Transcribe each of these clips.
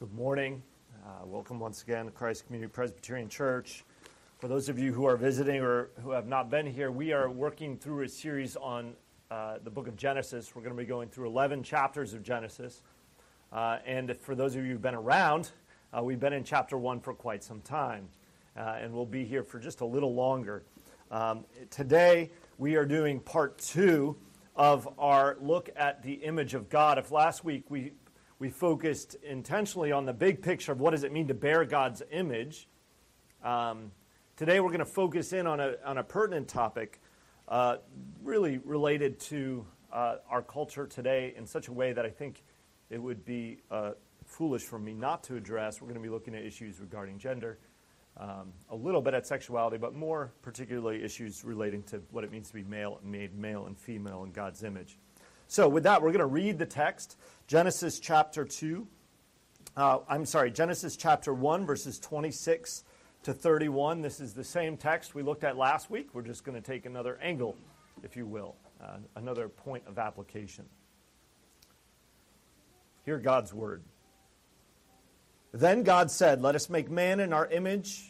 Good morning. Uh, welcome once again to Christ Community Presbyterian Church. For those of you who are visiting or who have not been here, we are working through a series on uh, the book of Genesis. We're going to be going through 11 chapters of Genesis. Uh, and for those of you who've been around, uh, we've been in chapter 1 for quite some time. Uh, and we'll be here for just a little longer. Um, today, we are doing part two of our look at the image of God. If last week we, we focused intentionally on the big picture of what does it mean to bear God's image, um, today we're going to focus in on a, on a pertinent topic uh, really related to uh, our culture today in such a way that I think it would be uh, foolish for me not to address. We're going to be looking at issues regarding gender um, a little bit at sexuality, but more particularly issues relating to what it means to be male, made male and female in God's image. So, with that, we're going to read the text Genesis chapter 2. Uh, I'm sorry, Genesis chapter 1, verses 26 to 31. This is the same text we looked at last week. We're just going to take another angle, if you will, uh, another point of application. Hear God's word. Then God said, Let us make man in our image,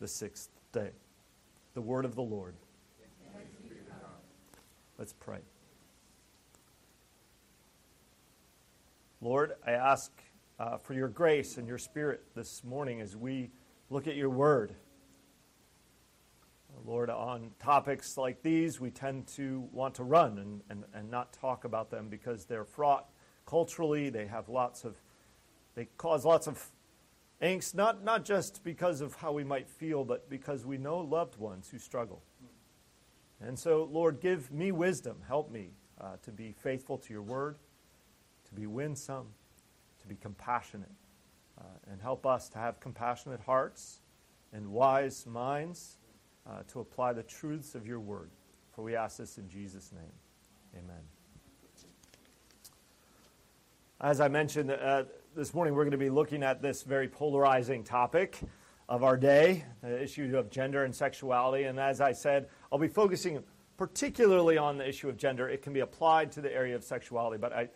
the sixth day. The word of the Lord. Let's pray. Lord, I ask uh, for your grace and your spirit this morning as we look at your word. Lord, on topics like these, we tend to want to run and, and, and not talk about them because they're fraught culturally. They have lots of they cause lots of angst, not, not just because of how we might feel, but because we know loved ones who struggle. And so, Lord, give me wisdom. Help me uh, to be faithful to your word, to be winsome, to be compassionate, uh, and help us to have compassionate hearts and wise minds uh, to apply the truths of your word. For we ask this in Jesus' name. Amen. As I mentioned, uh, this morning we're going to be looking at this very polarizing topic of our day, the issue of gender and sexuality. And as I said, I'll be focusing particularly on the issue of gender. It can be applied to the area of sexuality, but I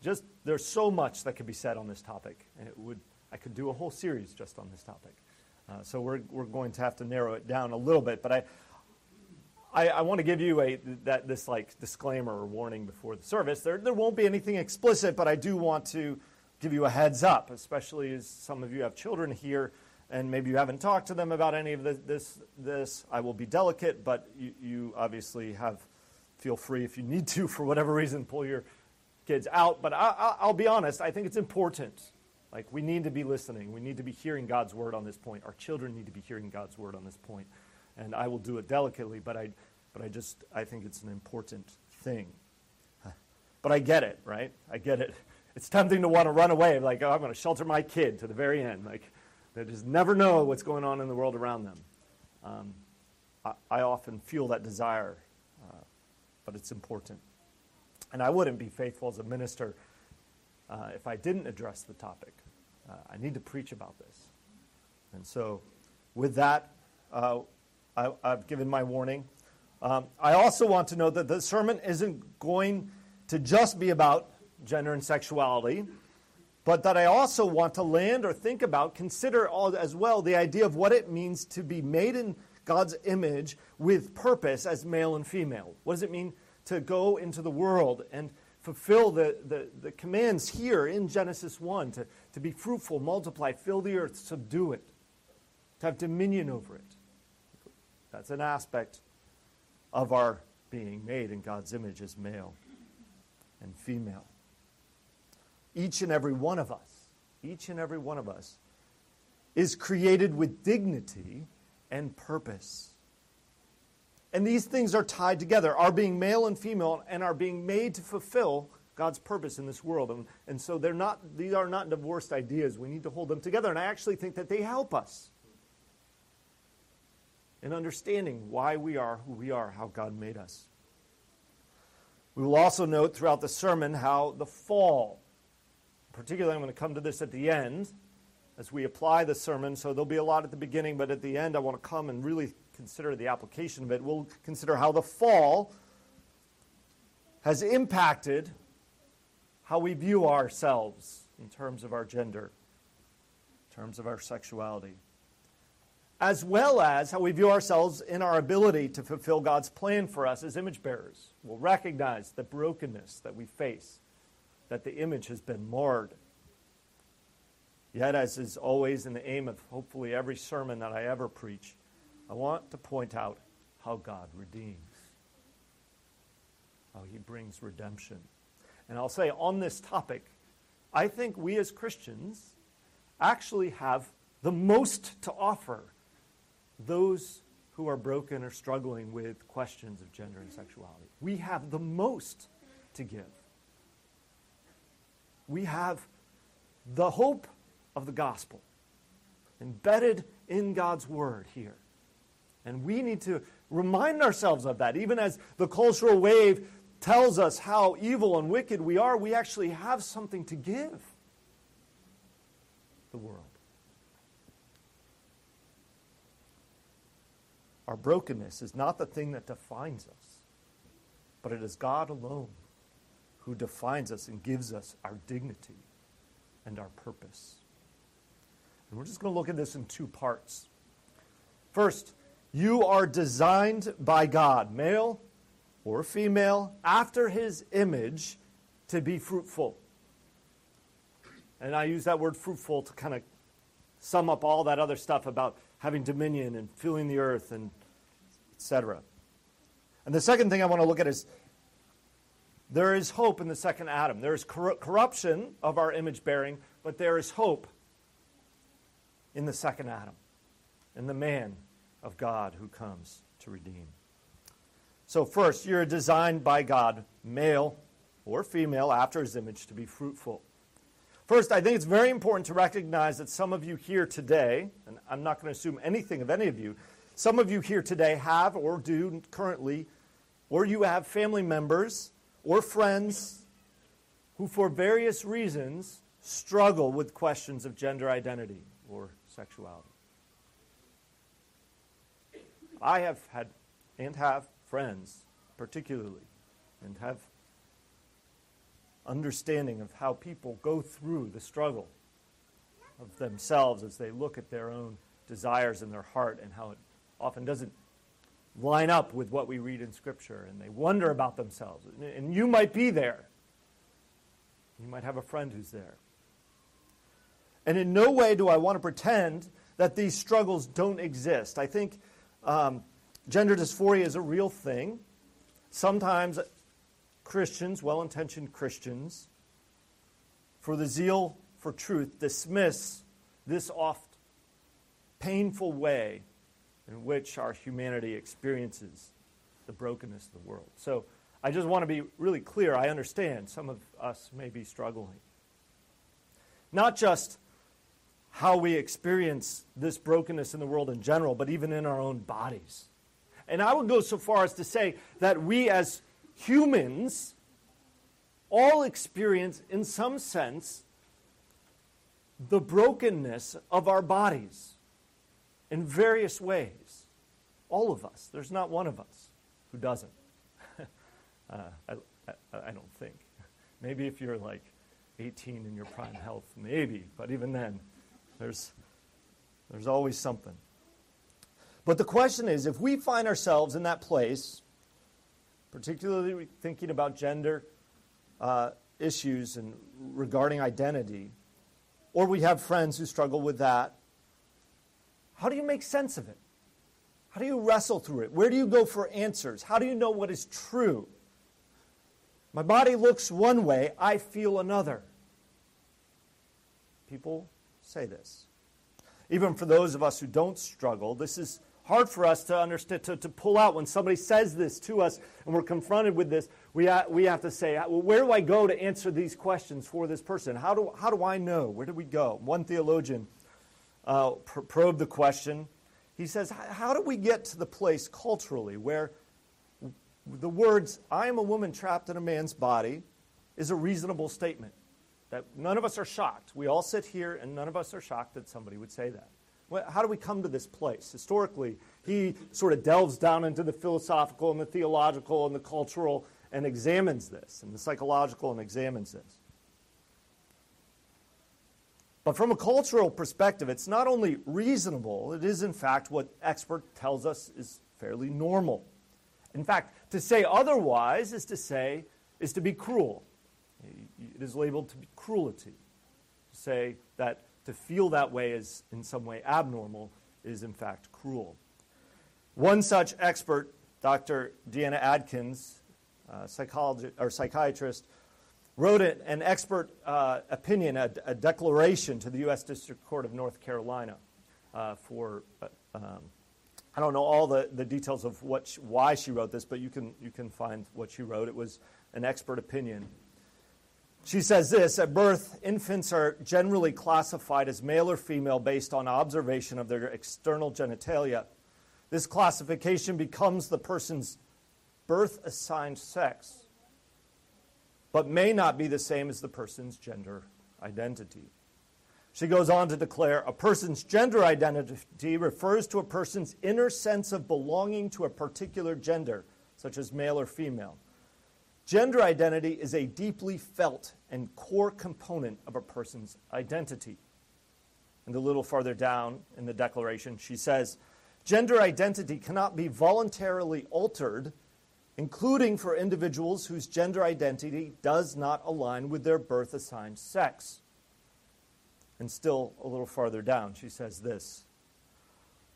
just there's so much that could be said on this topic, and it would I could do a whole series just on this topic. Uh, so we're we're going to have to narrow it down a little bit, but I. I, I want to give you a that this like disclaimer or warning before the service. There, there won't be anything explicit, but I do want to give you a heads up, especially as some of you have children here and maybe you haven't talked to them about any of this. This, this. I will be delicate, but you, you obviously have feel free if you need to, for whatever reason, pull your kids out. But I, will be honest, I think it's important. Like, we need to be listening. We need to be hearing God's word on this point. Our children need to be hearing God's word on this point. And I will do it delicately, but I, but I just, I think it's an important thing. But I get it, right? I get it it's tempting to want to run away, like, oh, I'm going to shelter my kid to the very end. Like, they just never know what's going on in the world around them. Um, I, I, often feel that desire, uh, but it's important. And I wouldn't be faithful as a minister uh, if I didn't address the topic. Uh, I need to preach about this. And so, with that, uh, I, have given my warning. Um, I also want to know that the sermon isn't going to just be about gender and sexuality, but that I also want to land or think about, consider as well the idea of what it means to be made in God's image with purpose as male and female. What does it mean to go into the world and fulfill the, the, the commands here in Genesis 1 to, to be fruitful, multiply, fill the earth, subdue it, to have dominion over it. That's an aspect of our being made in God's image as male and female. Each and every one of us, each and every one of us, is created with dignity and purpose. And these things are tied together, our being male and female, and are being made to fulfill God's purpose in this world. And, and so they're not, these are not divorced ideas. We need to hold them together. And I actually think that they help us in understanding why we are who we are, how God made us. We will also note throughout the sermon how the fall, particularly I'm going to come to this at the end as we apply the sermon. So there'll be a lot at the beginning, but at the end I want to come and really consider the application of it, we'll consider how the fall has impacted how we view ourselves in terms of our gender, in terms of our sexuality, as well as how we view ourselves in our ability to fulfill God's plan for us as image bearers. We'll recognize the brokenness that we face, that the image has been marred. Yet, as is always in the aim of hopefully every sermon that I ever preach, I want to point out how God redeems, how he brings redemption. And I'll say on this topic, I think we as Christians actually have the most to offer those who are broken or struggling with questions of gender and sexuality. We have the most to give. We have the hope of the gospel embedded in God's word here. And we need to remind ourselves of that. Even as the cultural wave tells us how evil and wicked we are, we actually have something to give the world. Our brokenness is not the thing that defines us, but it is God alone who defines us and gives us our dignity and our purpose. And we're just going to look at this in two parts. First, you are designed by God, male or female, after his image to be fruitful. And I use that word fruitful to kind of sum up all that other stuff about having dominion and filling the earth and etc. And the second thing I want to look at is there is hope in the second Adam. There is cor- corruption of our image bearing, but there is hope in the second Adam, in the man of God who comes to redeem. So, first, you're designed by God, male or female, after his image, to be fruitful. First, I think it's very important to recognize that some of you here today, and I'm not going to assume anything of any of you, some of you here today have or do currently, or you have family members or friends who, for various reasons, struggle with questions of gender identity or sexuality. I have had and have friends, particularly, and have understanding of how people go through the struggle of themselves as they look at their own desires in their heart and how it often doesn't line up with what we read in Scripture, and they wonder about themselves. And you might be there. You might have a friend who's there. And in no way do I want to pretend that these struggles don't exist. I think um, gender dysphoria is a real thing. Sometimes Christians, well intentioned Christians, for the zeal for truth, dismiss this oft painful way in which our humanity experiences the brokenness of the world. So I just want to be really clear. I understand some of us may be struggling. Not just how we experience this brokenness in the world in general, but even in our own bodies. And I would go so far as to say that we as humans all experience, in some sense, the brokenness of our bodies in various ways. All of us. There's not one of us who doesn't. uh, I, I, I don't think. Maybe if you're like 18 in your prime health, maybe, but even then, there's, there's always something. But the question is if we find ourselves in that place, particularly thinking about gender uh, issues and regarding identity, or we have friends who struggle with that, how do you make sense of it? How do you wrestle through it? Where do you go for answers? How do you know what is true? My body looks one way, I feel another. People say this. Even for those of us who don't struggle, this is hard for us to understand, to, to pull out. When somebody says this to us and we're confronted with this, we, ha- we have to say, ah, well, where do I go to answer these questions for this person? How do, how do I know? Where do we go? One theologian uh, pr- probed the question. He says, how do we get to the place culturally where the words, I am a woman trapped in a man's body, is a reasonable statement? That none of us are shocked. We all sit here and none of us are shocked that somebody would say that. How do we come to this place? Historically, he sort of delves down into the philosophical and the theological and the cultural and examines this, and the psychological and examines this. But from a cultural perspective, it's not only reasonable, it is in fact what expert tells us is fairly normal. In fact, to say otherwise is to say, is to be cruel. It is labeled to be cruelty. To say that to feel that way is in some way abnormal is in fact cruel. One such expert, Dr. Deanna Adkins, uh, psychologist or psychiatrist, wrote an expert uh, opinion, a, a, declaration to the U.S. District Court of North Carolina uh, for. Uh, um, I don't know all the, the details of what she, why she wrote this, but you can, you can find what she wrote. It was an expert opinion. She says this At birth, infants are generally classified as male or female based on observation of their external genitalia. This classification becomes the person's birth assigned sex, but may not be the same as the person's gender identity. She goes on to declare a person's gender identity refers to a person's inner sense of belonging to a particular gender, such as male or female. Gender identity is a deeply felt and core component of a person's identity. And a little farther down in the declaration, she says, Gender identity cannot be voluntarily altered, including for individuals whose gender identity does not align with their birth assigned sex. And still a little farther down, she says this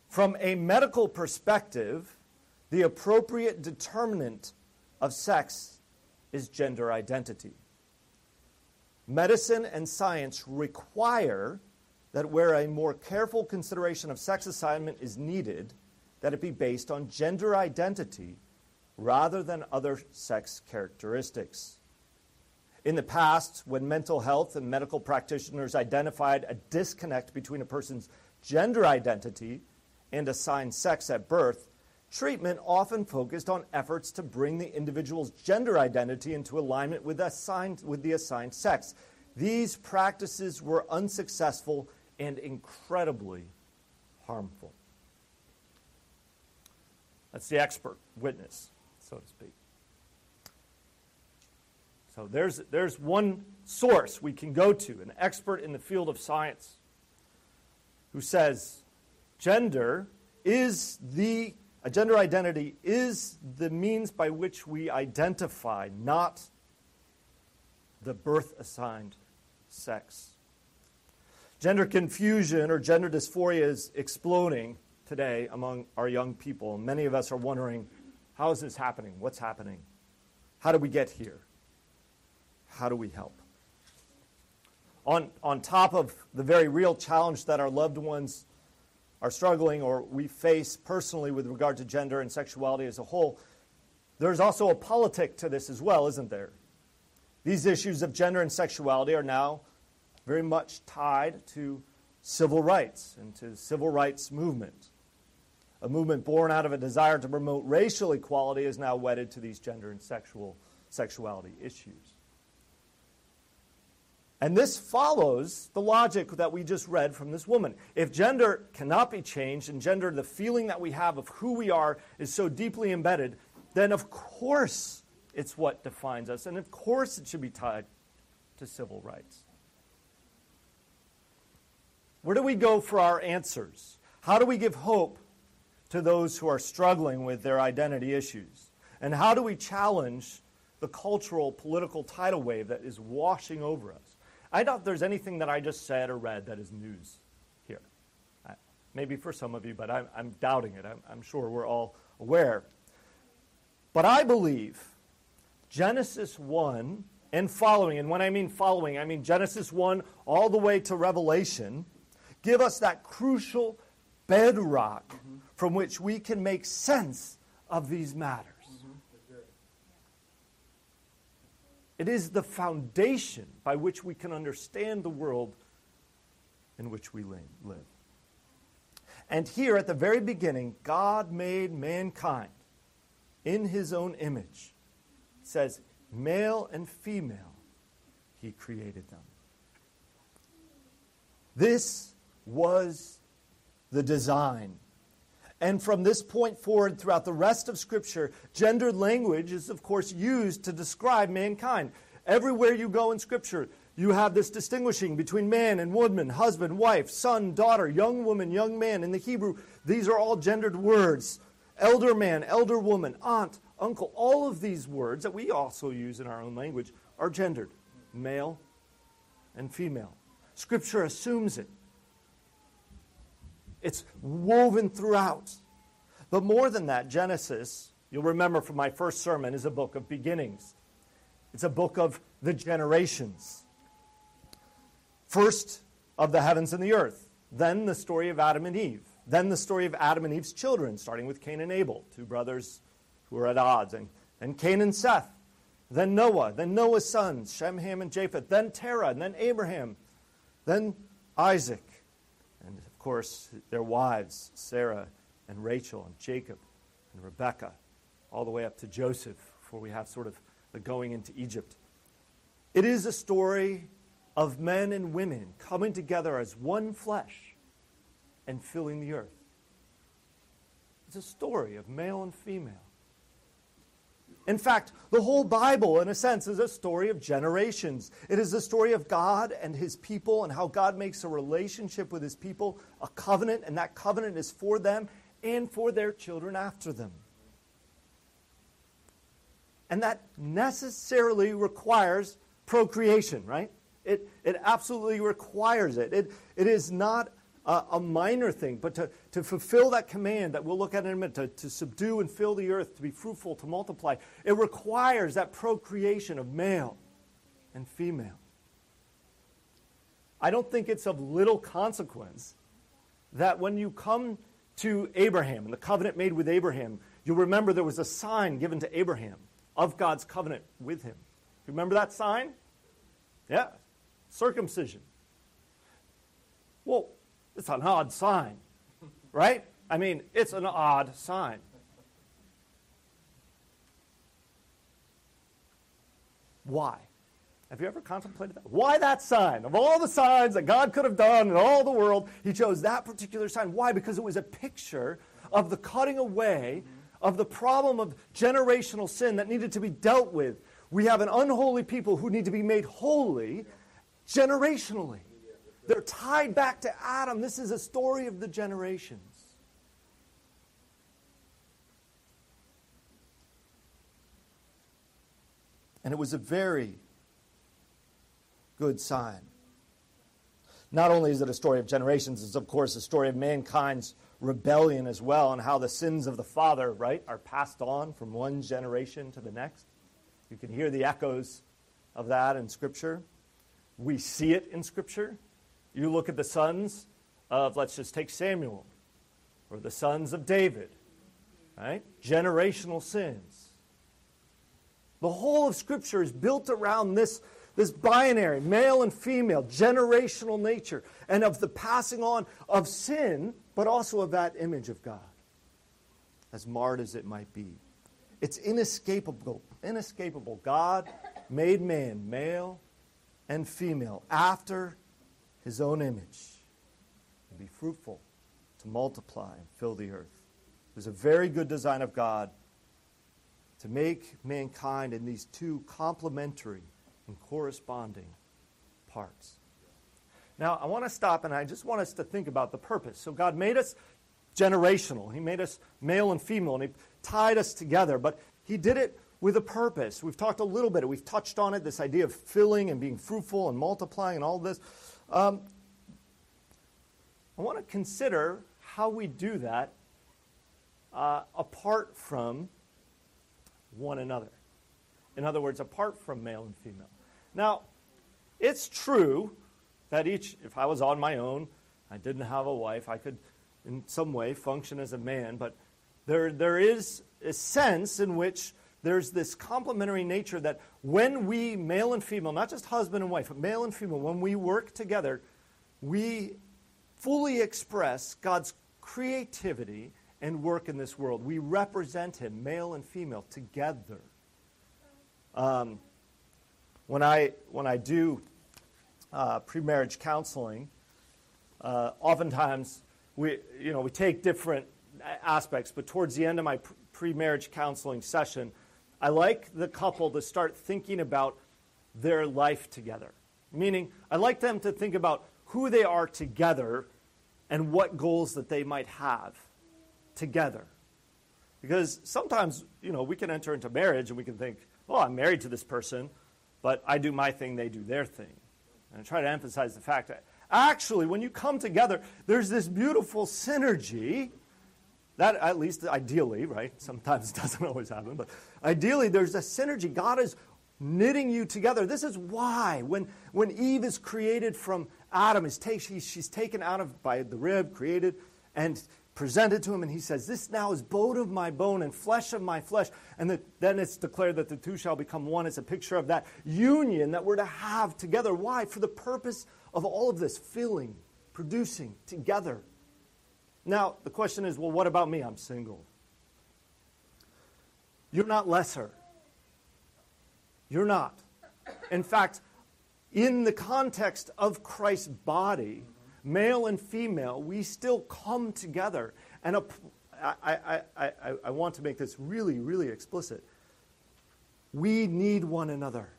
From a medical perspective, the appropriate determinant of sex is gender identity. Medicine and science require that where a more careful consideration of sex assignment is needed, that it be based on gender identity rather than other sex characteristics. In the past, when mental health and medical practitioners identified a disconnect between a person's gender identity and assigned sex at birth, treatment often focused on efforts to bring the individual's gender identity into alignment with, assigned, with the assigned sex. These practices were unsuccessful and incredibly harmful. That's the expert witness, so to speak. So there's, there's one source we can go to, an expert in the field of science, who says gender is the a gender identity is the means by which we identify, not the birth assigned sex. Gender confusion or gender dysphoria is exploding today among our young people. Many of us are wondering how is this happening? What's happening? How do we get here? How do we help? On, on top of the very real challenge that our loved ones are struggling or we face personally with regard to gender and sexuality as a whole, there's also a politic to this as well, isn't there? These issues of gender and sexuality are now very much tied to civil rights and to civil rights movement. A movement born out of a desire to promote racial equality is now wedded to these gender and sexual sexuality issues. And this follows the logic that we just read from this woman. If gender cannot be changed, and gender, the feeling that we have of who we are, is so deeply embedded, then of course it's what defines us. And of course it should be tied to civil rights. Where do we go for our answers? How do we give hope to those who are struggling with their identity issues? And how do we challenge the cultural, political tidal wave that is washing over us. I doubt there's anything that I just said or read that is news here. maybe for some of you, but I'm, I'm doubting it. I'm, I'm sure we're all aware. But I believe Genesis 1 and following, and when I mean following, I mean Genesis 1 all the way to Revelation, give us that crucial bedrock mm-hmm. From which we can make sense of these matters. It is the foundation by which we can understand the world in which we live. And here at the very beginning, God made mankind in his own image. It says, male and female, he created them. This was the design. And from this point forward, throughout the rest of Scripture, gendered language is, of course, used to describe mankind. Everywhere you go in Scripture, you have this distinguishing between man and woman, husband, wife, son, daughter, young woman, young man. In the Hebrew, these are all gendered words elder man, elder woman, aunt, uncle. All of these words that we also use in our own language are gendered male and female. Scripture assumes it, it's woven throughout. But more than that, Genesis, you'll remember from my first sermon, is a book of beginnings. It's a book of the generations. First of the heavens and the earth, then the story of Adam and Eve, then the story of Adam and Eve's children, starting with Cain and Abel, two brothers who are at odds, and, and Cain and Seth, then Noah, then Noah's sons, Shem, Ham, and Japheth, then Terah, and then Abraham, then Isaac, course their wives, Sarah and Rachel and Jacob and Rebekah, all the way up to Joseph, before we have sort of the going into Egypt. It is a story of men and women coming together as one flesh and filling the earth. It's a story of male and female. In fact, the whole Bible, in a sense, is a story of generations. It is a story of God and his people and how God makes a relationship with his people, a covenant, and that covenant is for them and for their children after them. And that necessarily requires procreation, right? It, it absolutely requires it. it. It is not a, minor thing, but to, to fulfill that command that we'll look at in a minute, to, to subdue and fill the earth, to be fruitful, to multiply, it requires that procreation of male and female. I don't think it's of little consequence that when you come to Abraham and the covenant made with Abraham, you'll remember there was a sign given to Abraham of God's covenant with him. You remember that sign? Yeah, circumcision. Well, it's an odd sign, right? I mean, it's an odd sign. Why? Have you ever contemplated that? Why that sign? Of all the signs that God could have done in all the world, He chose that particular sign. Why? Because it was a picture of the cutting away of the problem of generational sin that needed to be dealt with. We have an unholy people who need to be made holy generationally. They're tied back to Adam. This is a story of the generations. And it was a very good sign. Not only is it a story of generations, it's of course a story of mankind's rebellion as well, and how the sins of the father, right, are passed on from one generation to the next. You can hear the echoes of that in Scripture. We see it in Scripture. You look at the sons of, let's just take Samuel, or the sons of David, right? Generational sins. The whole of Scripture is built around this, this binary, male and female, generational nature, and of the passing on of sin, but also of that image of God, as marred as it might be. It's inescapable. Inescapable. God made man, male and female, after his own image and be fruitful, to multiply and fill the earth. It was a very good design of God to make mankind in these two complementary and corresponding parts. Now, I want to stop and I just want us to think about the purpose. So, God made us generational, He made us male and female, and He tied us together, but He did it with a purpose. We've talked a little bit, we've touched on it this idea of filling and being fruitful and multiplying and all this. Um, I want to consider how we do that uh, apart from one another. In other words, apart from male and female. Now, it's true that each, if I was on my own, I didn't have a wife, I could in some way function as a man, but there, there is a sense in which there's this complementary nature that when we, male and female, not just husband and wife, but male and female, when we work together, we fully express God's creativity and work in this world. We represent Him, male and female, together. Um, when I when I do uh, pre-marriage counseling, uh, oftentimes we you know we take different aspects, but towards the end of my pre-marriage counseling session, I like the couple to start thinking about their life together. Meaning, I like them to think about who they are together and what goals that they might have together. Because sometimes, you know, we can enter into marriage and we can think, oh, I'm married to this person, but I do my thing, they do their thing. And I try to emphasize the fact that actually, when you come together, there's this beautiful synergy. That, at least ideally, right? Sometimes doesn't always happen, but ideally, there's a synergy. God is knitting you together. This is why when, when Eve is created from Adam, is take, she, she's taken out of by the rib, created, and presented to him, and he says, This now is bone of my bone and flesh of my flesh. And the, then it's declared that the two shall become one. It's a picture of that union that we're to have together. Why? For the purpose of all of this filling, producing together. Now, the question is well, what about me? I'm single. You're not lesser. You're not. In fact, in the context of Christ's body, male and female, we still come together. And a, I, I, I, I want to make this really, really explicit. We need one another.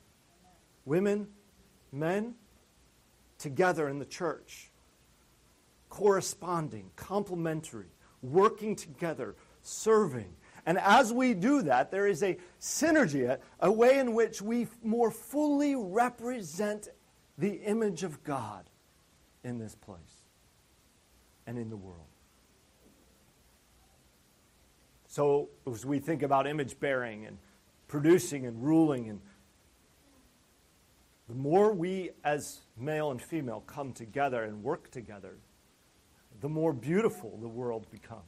Women, men, together in the church, corresponding, complementary, working together, serving. And as we do that, there is a synergy, a, a way in which we more fully represent the image of God in this place and in the world. So, as we think about image bearing and producing and ruling, and the more we as male and female come together and work together, the more beautiful the world becomes.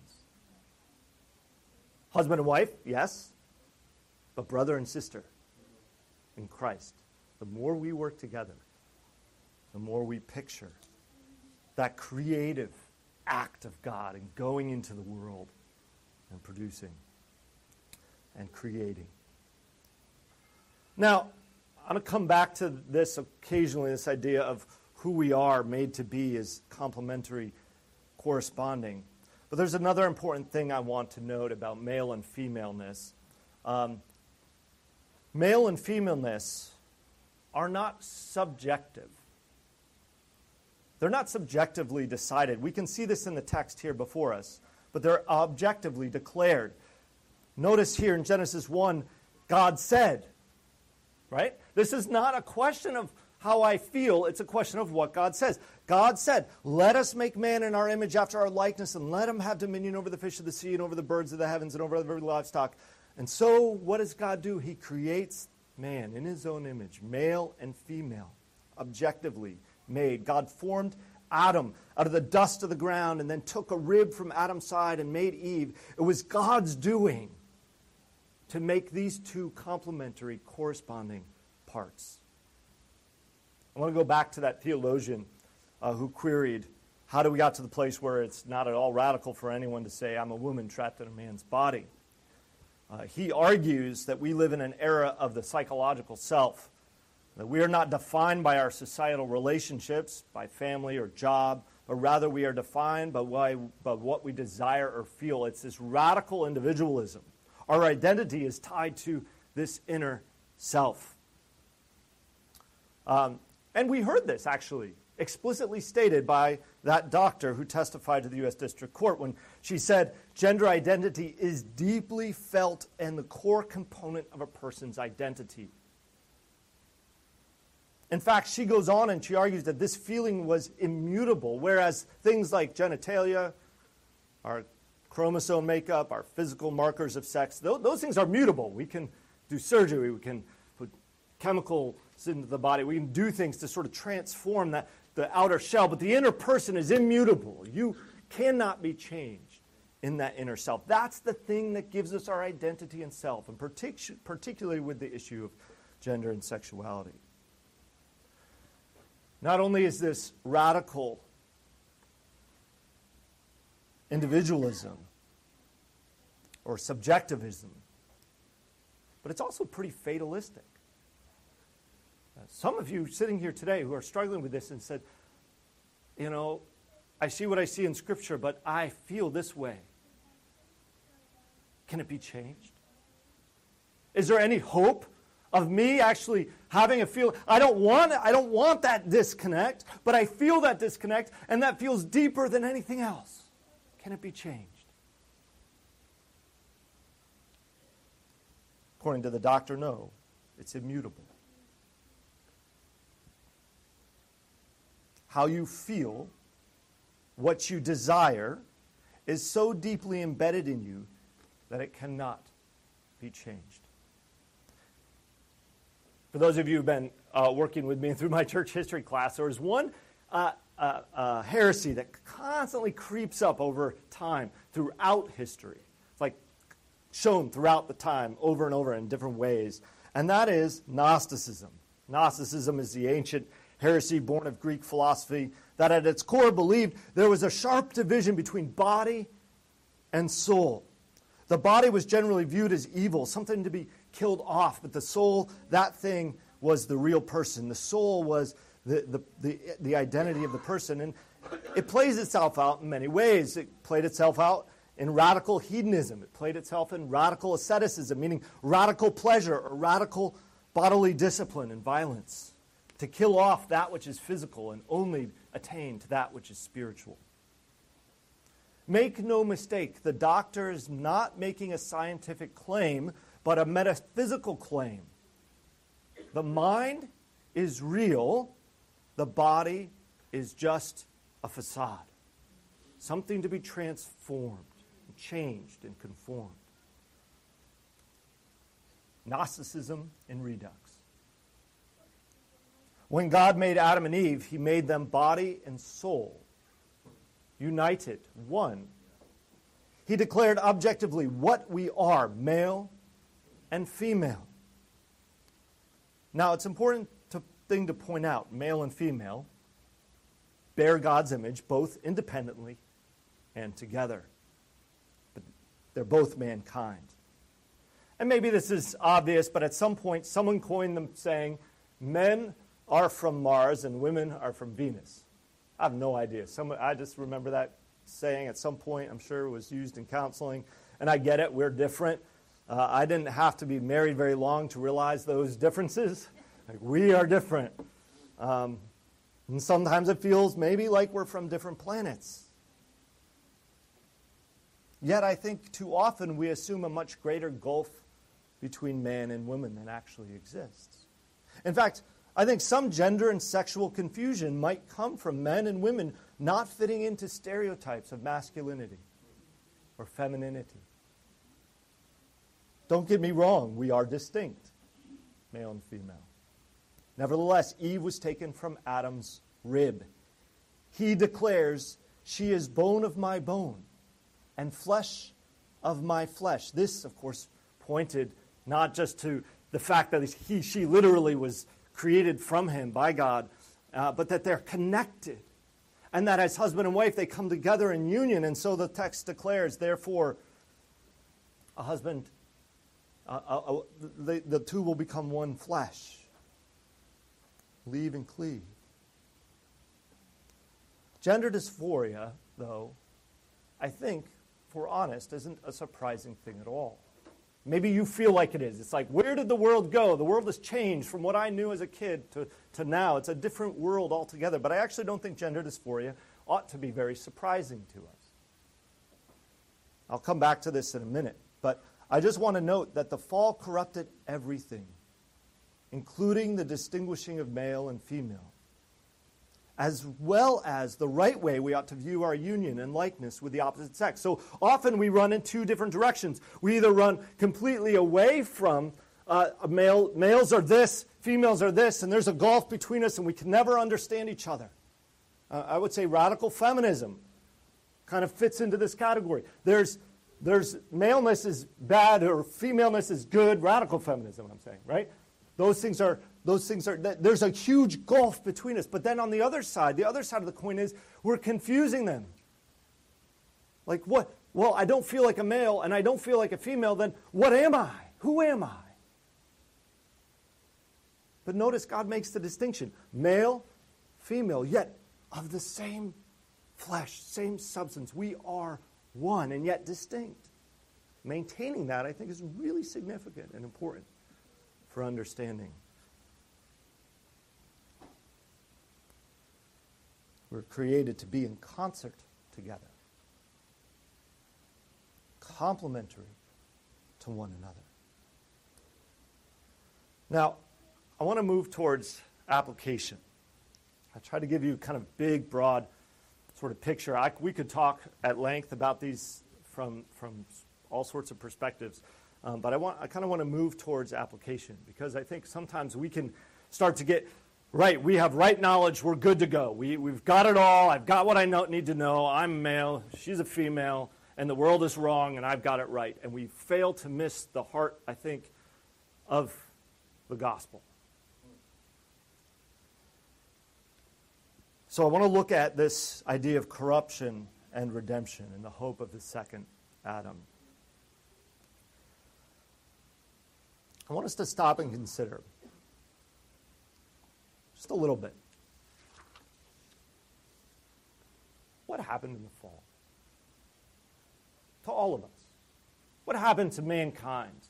Husband and wife, yes, but brother and sister in Christ. The more we work together, the more we picture that creative act of God and going into the world and producing and creating. Now, I'm going to come back to this occasionally this idea of who we are made to be is complementary, corresponding. But there's another important thing I want to note about male and femaleness. Um, male and femaleness are not subjective. They're not subjectively decided. We can see this in the text here before us, but they're objectively declared. Notice here in Genesis 1, God said, right? This is not a question of how I feel, it's a question of what God says. God said, Let us make man in our image after our likeness, and let him have dominion over the fish of the sea, and over the birds of the heavens, and over every livestock. And so, what does God do? He creates man in his own image, male and female, objectively made. God formed Adam out of the dust of the ground and then took a rib from Adam's side and made Eve. It was God's doing to make these two complementary, corresponding parts. I want to go back to that theologian uh, who queried how do we got to the place where it's not at all radical for anyone to say, I'm a woman trapped in a man's body? Uh, he argues that we live in an era of the psychological self that we are not defined by our societal relationships, by family or job, but rather we are defined by, why, by what we desire or feel. It's this radical individualism. Our identity is tied to this inner self. Um, and we heard this actually explicitly stated by that doctor who testified to the U.S. District Court when she said gender identity is deeply felt and the core component of a person's identity. In fact, she goes on and she argues that this feeling was immutable, whereas things like genitalia, our chromosome makeup, our physical markers of sex, those, those things are mutable. We can do surgery, we can put chemicals into the body, we can do things to sort of transform that, the outer shell, but the inner person is immutable. You cannot be changed in that inner self. That's the thing that gives us our identity and self, and partic- particularly with the issue of gender and sexuality. Not only is this radical individualism or subjectivism, but it's also pretty fatalistic. Some of you sitting here today who are struggling with this and said, you know, I see what I see in Scripture, but I feel this way. Can it be changed? Is there any hope of me actually having a feel I don't want I don't want that disconnect, but I feel that disconnect and that feels deeper than anything else. Can it be changed? According to the doctor, no. It's immutable. How you feel, what you desire, is so deeply embedded in you that it cannot be changed. For those of you who've been uh, working with me through my church history class, there was one uh, uh, uh, heresy that constantly creeps up over time throughout history. It's like shown throughout the time over and over in different ways, and that is Gnosticism. Gnosticism is the ancient heresy born of Greek philosophy that at its core believed there was a sharp division between body and soul. The body was generally viewed as evil, something to be killed off, but the soul, that thing was the real person. The soul was the, the, the, the identity of the person. And it plays itself out in many ways. It played itself out in radical hedonism, it played itself in radical asceticism, meaning radical pleasure or radical bodily discipline and violence, to kill off that which is physical and only attain to that which is spiritual. Make no mistake, the doctor is not making a scientific claim but a metaphysical claim. The mind is real, the body is just a facade, something to be transformed, changed, and conformed. Gnosticism in Redux. When God made Adam and Eve, he made them body and soul, united, one. He declared objectively what we are male and female. Now, it's important to, thing to point out male and female bear God's image both independently and together. But they're both mankind. And maybe this is obvious, but at some point, someone coined them saying, men are from Mars and women are from Venus. I have no idea. Some, I just remember that saying at some point. I'm sure it was used in counseling. And I get it, we're different. Uh, I didn't have to be married very long to realize those differences. Like, we are different. Um, and sometimes it feels maybe like we're from different planets. Yet I think too often we assume a much greater gulf between man and woman than actually exists. In fact, I think some gender and sexual confusion might come from men and women not fitting into stereotypes of masculinity or femininity. Don't get me wrong, we are distinct, male and female. Nevertheless, Eve was taken from Adam's rib. He declares, She is bone of my bone and flesh of my flesh. This, of course, pointed not just to the fact that he, she literally was created from him by God, uh, but that they're connected. And that as husband and wife, they come together in union. And so the text declares, therefore, a husband uh, uh, the, the two will become one flesh. Leave and cleave. Gender dysphoria, though, I think, if we're honest, isn't a surprising thing at all. Maybe you feel like it is. It's like, where did the world go? The world has changed from what I knew as a kid to, to now. It's a different world altogether. But I actually don't think gender dysphoria ought to be very surprising to us. I'll come back to this in a minute. But I just want to note that the fall corrupted everything, including the distinguishing of male and female as well as the right way we ought to view our union and likeness with the opposite sex. So often we run in two different directions. We either run completely away from uh, male, males are this, females are this, and there's a gulf between us, and we can never understand each other. Uh, I would say radical feminism kind of fits into this category. There's, there's maleness is bad or femaleness is good, radical feminism, I'm saying, right? Those things are those things are, there's a huge gulf between us. But then on the other side, the other side of the coin is we're confusing them. Like, what? Well, I don't feel like a male and I don't feel like a female, then what am I? Who am I? But notice God makes the distinction male, female, yet of the same flesh, same substance. We are one and yet distinct. Maintaining that, I think, is really significant and important for understanding. We're created to be in concert together, complementary to one another. Now, I want to move towards application. I try to give you kind of big, broad sort of picture. I, we could talk at length about these from, from all sorts of perspectives, um, but I, want, I kind of want to move towards application because I think sometimes we can start to get right, we have right knowledge, we're good to go. We, we've got it all. I've got what I know, need to know. I'm male, she's a female, and the world is wrong, and I've got it right. And we fail to miss the heart, I think, of the gospel. So I want to look at this idea of corruption and redemption and the hope of the second Adam. I want us to stop and consider just a little bit. What happened in the fall? To all of us. What happened to mankind?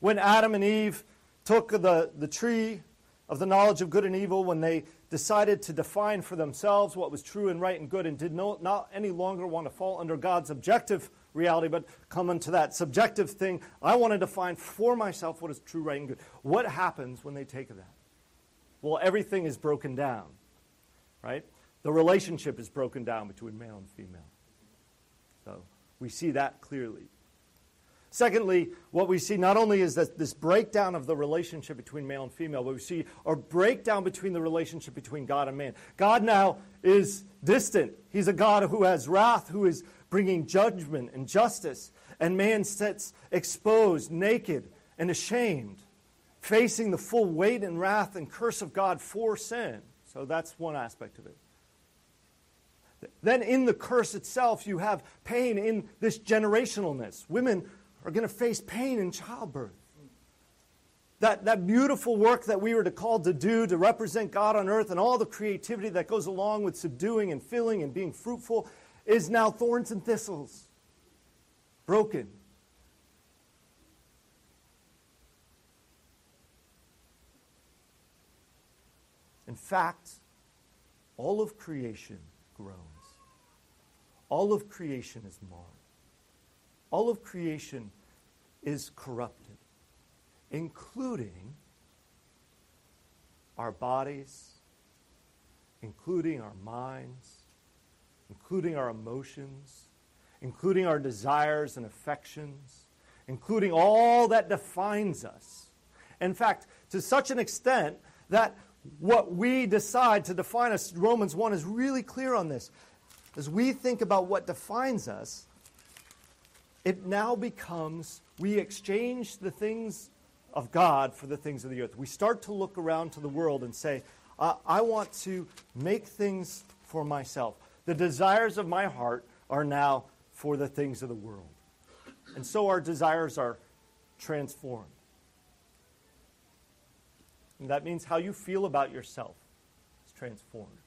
When Adam and Eve took the, the tree of the knowledge of good and evil, when they decided to define for themselves what was true and right and good, and did no, not any longer want to fall under God's objective reality, but come into that subjective thing. I want to define for myself what is true, right, and good. What happens when they take that? Well, everything is broken down, right? The relationship is broken down between male and female. So we see that clearly. Secondly, what we see not only is that this breakdown of the relationship between male and female, but we see a breakdown between the relationship between God and man. God now is distant. He's a God who has wrath, who is bringing judgment and justice, and man sits exposed, naked, and ashamed facing the full weight and wrath and curse of God for sin. So that's one aspect of it. Then in the curse itself, you have pain in this generationalness. Women are going to face pain in childbirth. That, that beautiful work that we were called to do to represent God on earth and all the creativity that goes along with subduing and filling and being fruitful is now thorns and thistles, broken. In fact, all of creation groans. All of creation is marred. All of creation is corrupted, including our bodies, including our minds, including our emotions, including our desires and affections, including all that defines us. In fact, to such an extent that what we decide to define us, Romans 1 is really clear on this. As we think about what defines us, it now becomes we exchange the things of God for the things of the earth. We start to look around to the world and say, I, I want to make things for myself. The desires of my heart are now for the things of the world. And so our desires are transformed. And that means how you feel about yourself is transformed.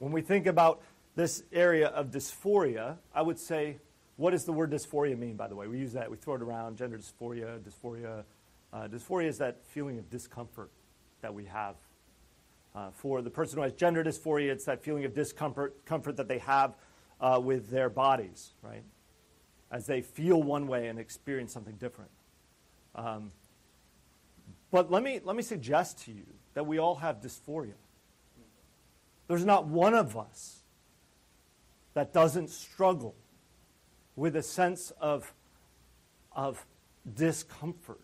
When we think about this area of dysphoria, I would say what does the word dysphoria mean, by the way? We use that, we throw it around gender dysphoria, dysphoria. Uh, dysphoria is that feeling of discomfort that we have. Uh, for the person who has gender dysphoria, it's that feeling of discomfort comfort that they have uh, with their bodies, right? As they feel one way and experience something different. Um, but let me, let me suggest to you that we all have dysphoria. There's not one of us that doesn't struggle with a sense of, of discomfort.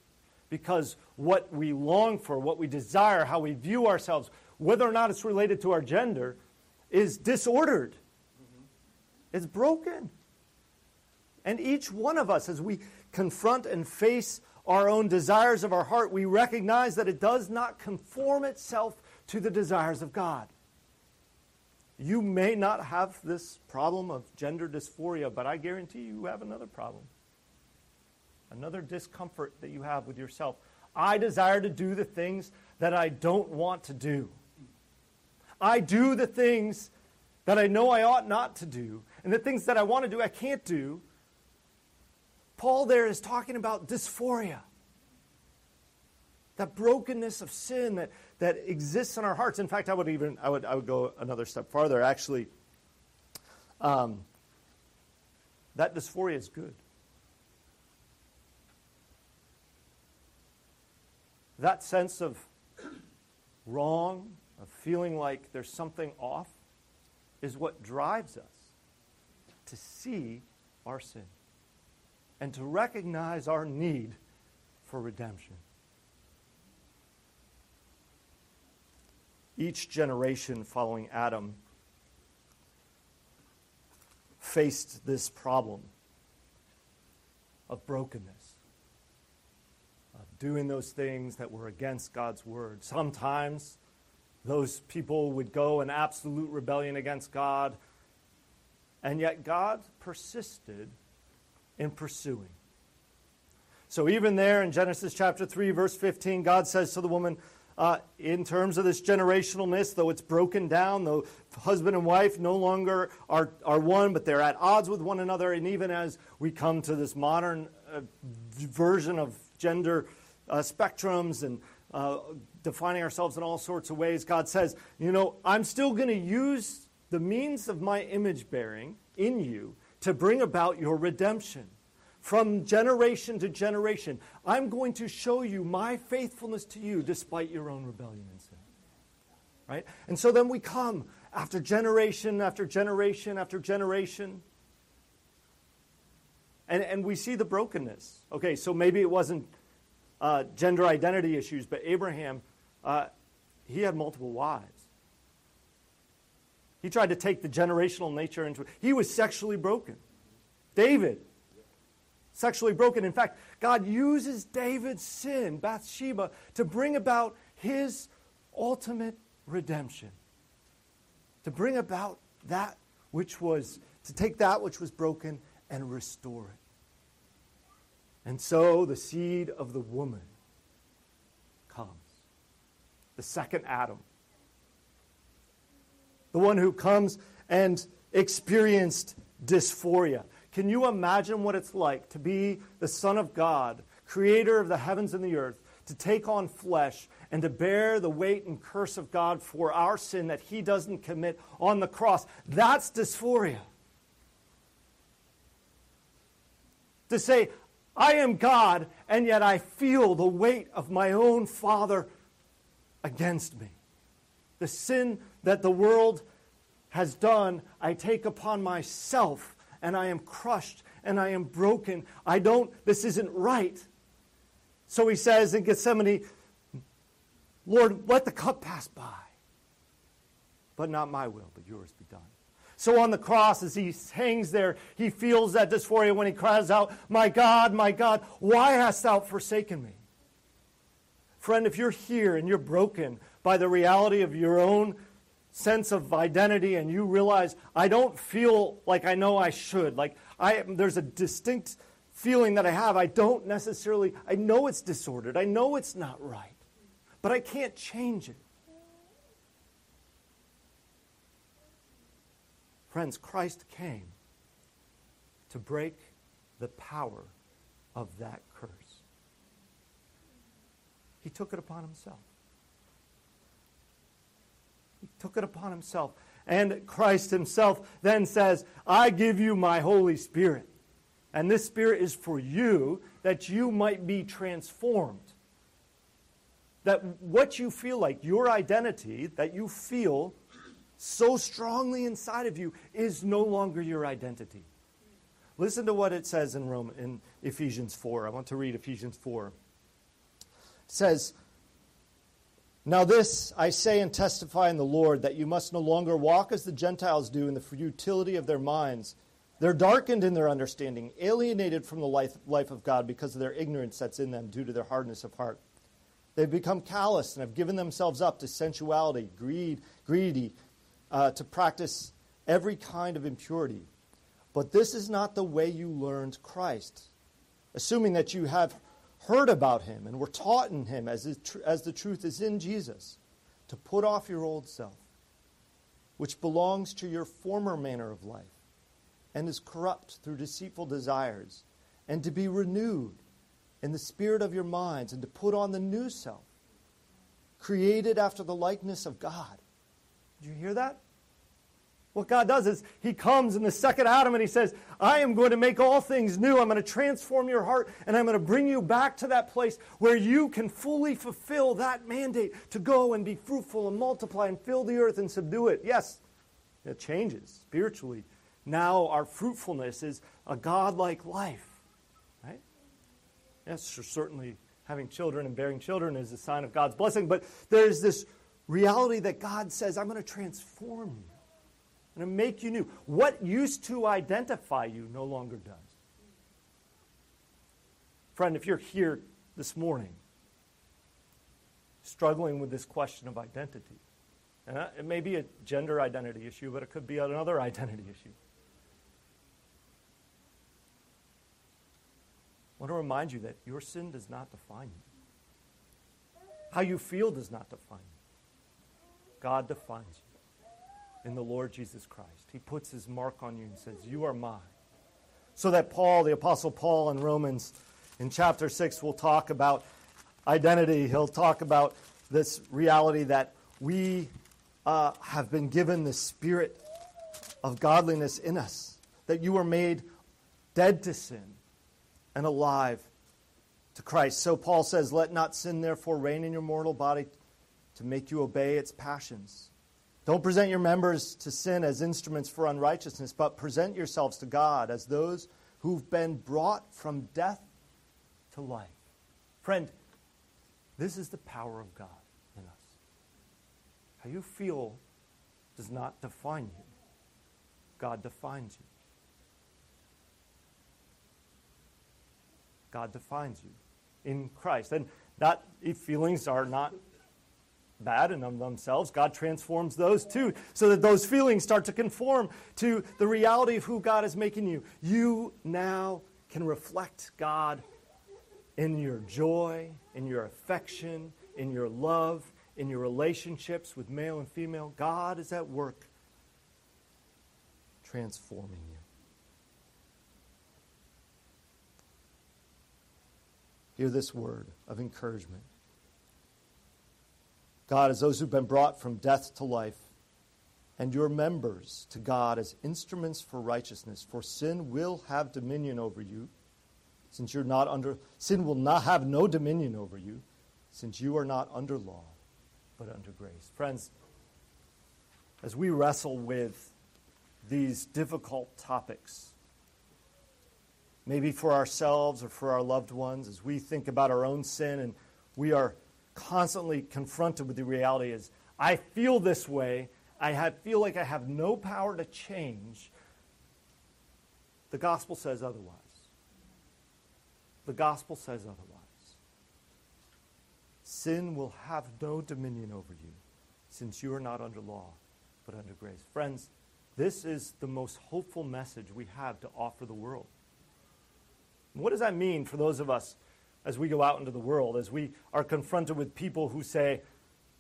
Because what we long for, what we desire, how we view ourselves, whether or not it's related to our gender, is disordered. Mm-hmm. It's broken. And each one of us, as we confront and face our own desires of our heart, we recognize that it does not conform itself to the desires of God. You may not have this problem of gender dysphoria, but I guarantee you have another problem. Another discomfort that you have with yourself. I desire to do the things that I don't want to do. I do the things that I know I ought not to do, and the things that I want to do I can't do. Paul there is talking about dysphoria. That brokenness of sin that that exists in our hearts. In fact, I would even I would I would go another step farther. Actually, um, that dysphoria is good. That sense of wrong, of feeling like there's something off, is what drives us to see our sin and to recognize our need for redemption. each generation following Adam faced this problem of brokenness, of doing those things that were against God's word. Sometimes those people would go in absolute rebellion against God, and yet God persisted in pursuing. So, even there in Genesis chapter 3, verse 15, God says to the woman, uh, in terms of this generationalness, though it's broken down, though husband and wife no longer are, are one, but they're at odds with one another. And even as we come to this modern uh, version of gender uh, spectrums and uh, defining ourselves in all sorts of ways, God says, you know, I'm still going to use the means of my image bearing in you to bring about your redemption from generation to generation. I'm going to show you my faithfulness to you despite your own rebellion and sin. Right? And so then we come after generation after generation after generation. And, and we see the brokenness. Okay, so maybe it wasn't uh, gender identity issues, but Abraham, uh, he had multiple wives. He tried to take the generational nature into it. He was sexually broken. David, sexually broken. In fact, God uses David's sin, Bathsheba, to bring about his ultimate redemption. To bring about that which was, to take that which was broken and restore it. And so the seed of the woman comes. The second Adam. The one who comes and experienced dysphoria. Can you imagine what it's like to be the Son of God, creator of the heavens and the earth, to take on flesh and to bear the weight and curse of God for our sin that he doesn't commit on the cross? That's dysphoria. To say, I am God, and yet I feel the weight of my own Father against me. The sin that the world has done, I take upon myself and I am crushed and I am broken. I don't, this isn't right. So he says in Gethsemane, Lord, let the cup pass by. But not my will, but yours be done. So on the cross, as he hangs there, he feels that dysphoria when he cries out, My God, my God, why hast thou forsaken me? Friend, if you're here and you're broken by the reality of your own sense of identity and you realize I don't feel like I know I should. Like I there's a distinct feeling that I have. I don't necessarily I know it's disordered. I know it's not right. But I can't change it. Friends, Christ came to break the power of that curse. He took it upon himself. He took it upon himself. And Christ himself then says, I give you my Holy Spirit. And this Spirit is for you that you might be transformed. That what you feel like, your identity, that you feel so strongly inside of you, is no longer your identity. Listen to what it says in Rome in Ephesians 4. I want to read Ephesians 4. It says, now, this I say and testify in the Lord that you must no longer walk as the Gentiles do in the futility of their minds. They're darkened in their understanding, alienated from the life, life of God because of their ignorance that's in them due to their hardness of heart. They've become callous and have given themselves up to sensuality, greed, greedy, uh, to practice every kind of impurity. But this is not the way you learned Christ. Assuming that you have heard about him and were taught in him as, as the truth is in Jesus, to put off your old self, which belongs to your former manner of life and is corrupt through deceitful desires, and to be renewed in the spirit of your minds, and to put on the new self, created after the likeness of God. Did you hear that? What God does is He comes in the second Adam and He says, I am going to make all things new. I'm going to transform your heart and I'm going to bring you back to that place where you can fully fulfill that mandate to go and be fruitful and multiply and fill the earth and subdue it. Yes, it changes spiritually. Now our fruitfulness is a godlike life, right? Yes, certainly having children and bearing children is a sign of God's blessing, but there's this reality that God says, I'm going to transform you. Going to make you new. What used to identify you no longer does. Friend, if you're here this morning struggling with this question of identity, and uh, it may be a gender identity issue, but it could be another identity issue. I want to remind you that your sin does not define you. How you feel does not define you. God defines you in the Lord Jesus Christ. He puts his mark on you and says, You are mine. So that Paul, the Apostle Paul in Romans, in chapter 6, will talk about identity. He'll talk about this reality that we uh, have been given the spirit of godliness in us, that you were made dead to sin and alive to Christ. So Paul says, Let not sin therefore reign in your mortal body to make you obey its passions. Don't present your members to sin as instruments for unrighteousness, but present yourselves to God as those who've been brought from death to life. Friend, this is the power of God in us. How you feel does not define you, God defines you. God defines you in Christ. And that if feelings are not bad in themselves. God transforms those too, so that those feelings start to conform to the reality of who God is making you. You now can reflect God in your joy, in your affection, in your love, in your relationships with male and female. God is at work transforming you. Hear this word of encouragement. God as those who've been brought from death to life, and your members to God as instruments for righteousness. For sin will have dominion over you, since you're not under sin will not have no dominion over you, since you are not under law, but under grace. Friends, as we wrestle with these difficult topics, maybe for ourselves or for our loved ones, as we think about our own sin and we are constantly confronted with the reality is I feel this way. I have, feel like I have no power to change. The gospel says otherwise. The gospel says otherwise. Sin will have no dominion over you since you are not under law, but under grace. Friends, this is the most hopeful message we have to offer the world. What does that mean for those of us as we go out into the world, as we are confronted with people who say,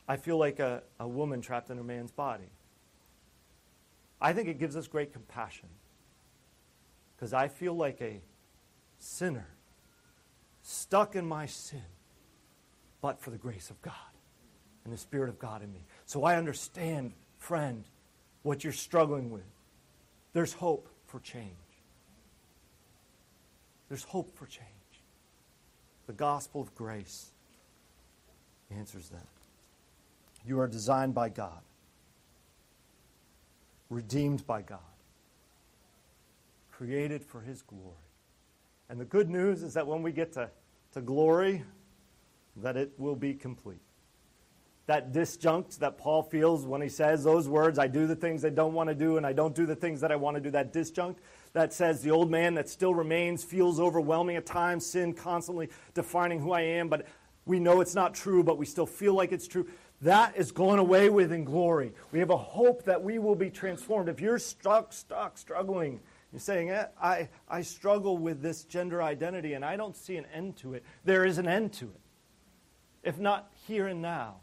I feel like a, a woman trapped in a man's body. I think it gives us great compassion. because I feel like a sinner, stuck in my sin, but for the grace of God and the Spirit of God in me. So I understand, friend, what you're struggling with. There's hope for change. There's hope for change. The gospel of grace answers that. You are designed by God, redeemed by God, created for His glory. And the good news is that when we get to, to glory, that it will be complete. That disjunct that Paul feels when he says those words, I do the things I don't want to do and I don't do the things that I want to do, that disjunct that says the old man that still remains feels overwhelming at times, sin constantly defining who I am, but we know it's not true, but we still feel like it's true. That is going away with in glory. We have a hope that we will be transformed. If you're stuck, stuck, struggling, you're saying, eh, I, I struggle with this gender identity and I don't see an end to it. There is an end to it. If not here and now,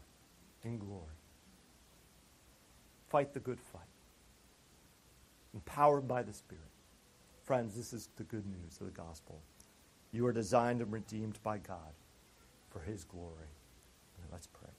in glory. Fight the good fight. Empowered by the Spirit. Friends, this is the good news of the gospel. You are designed and redeemed by God for his glory. Let's pray.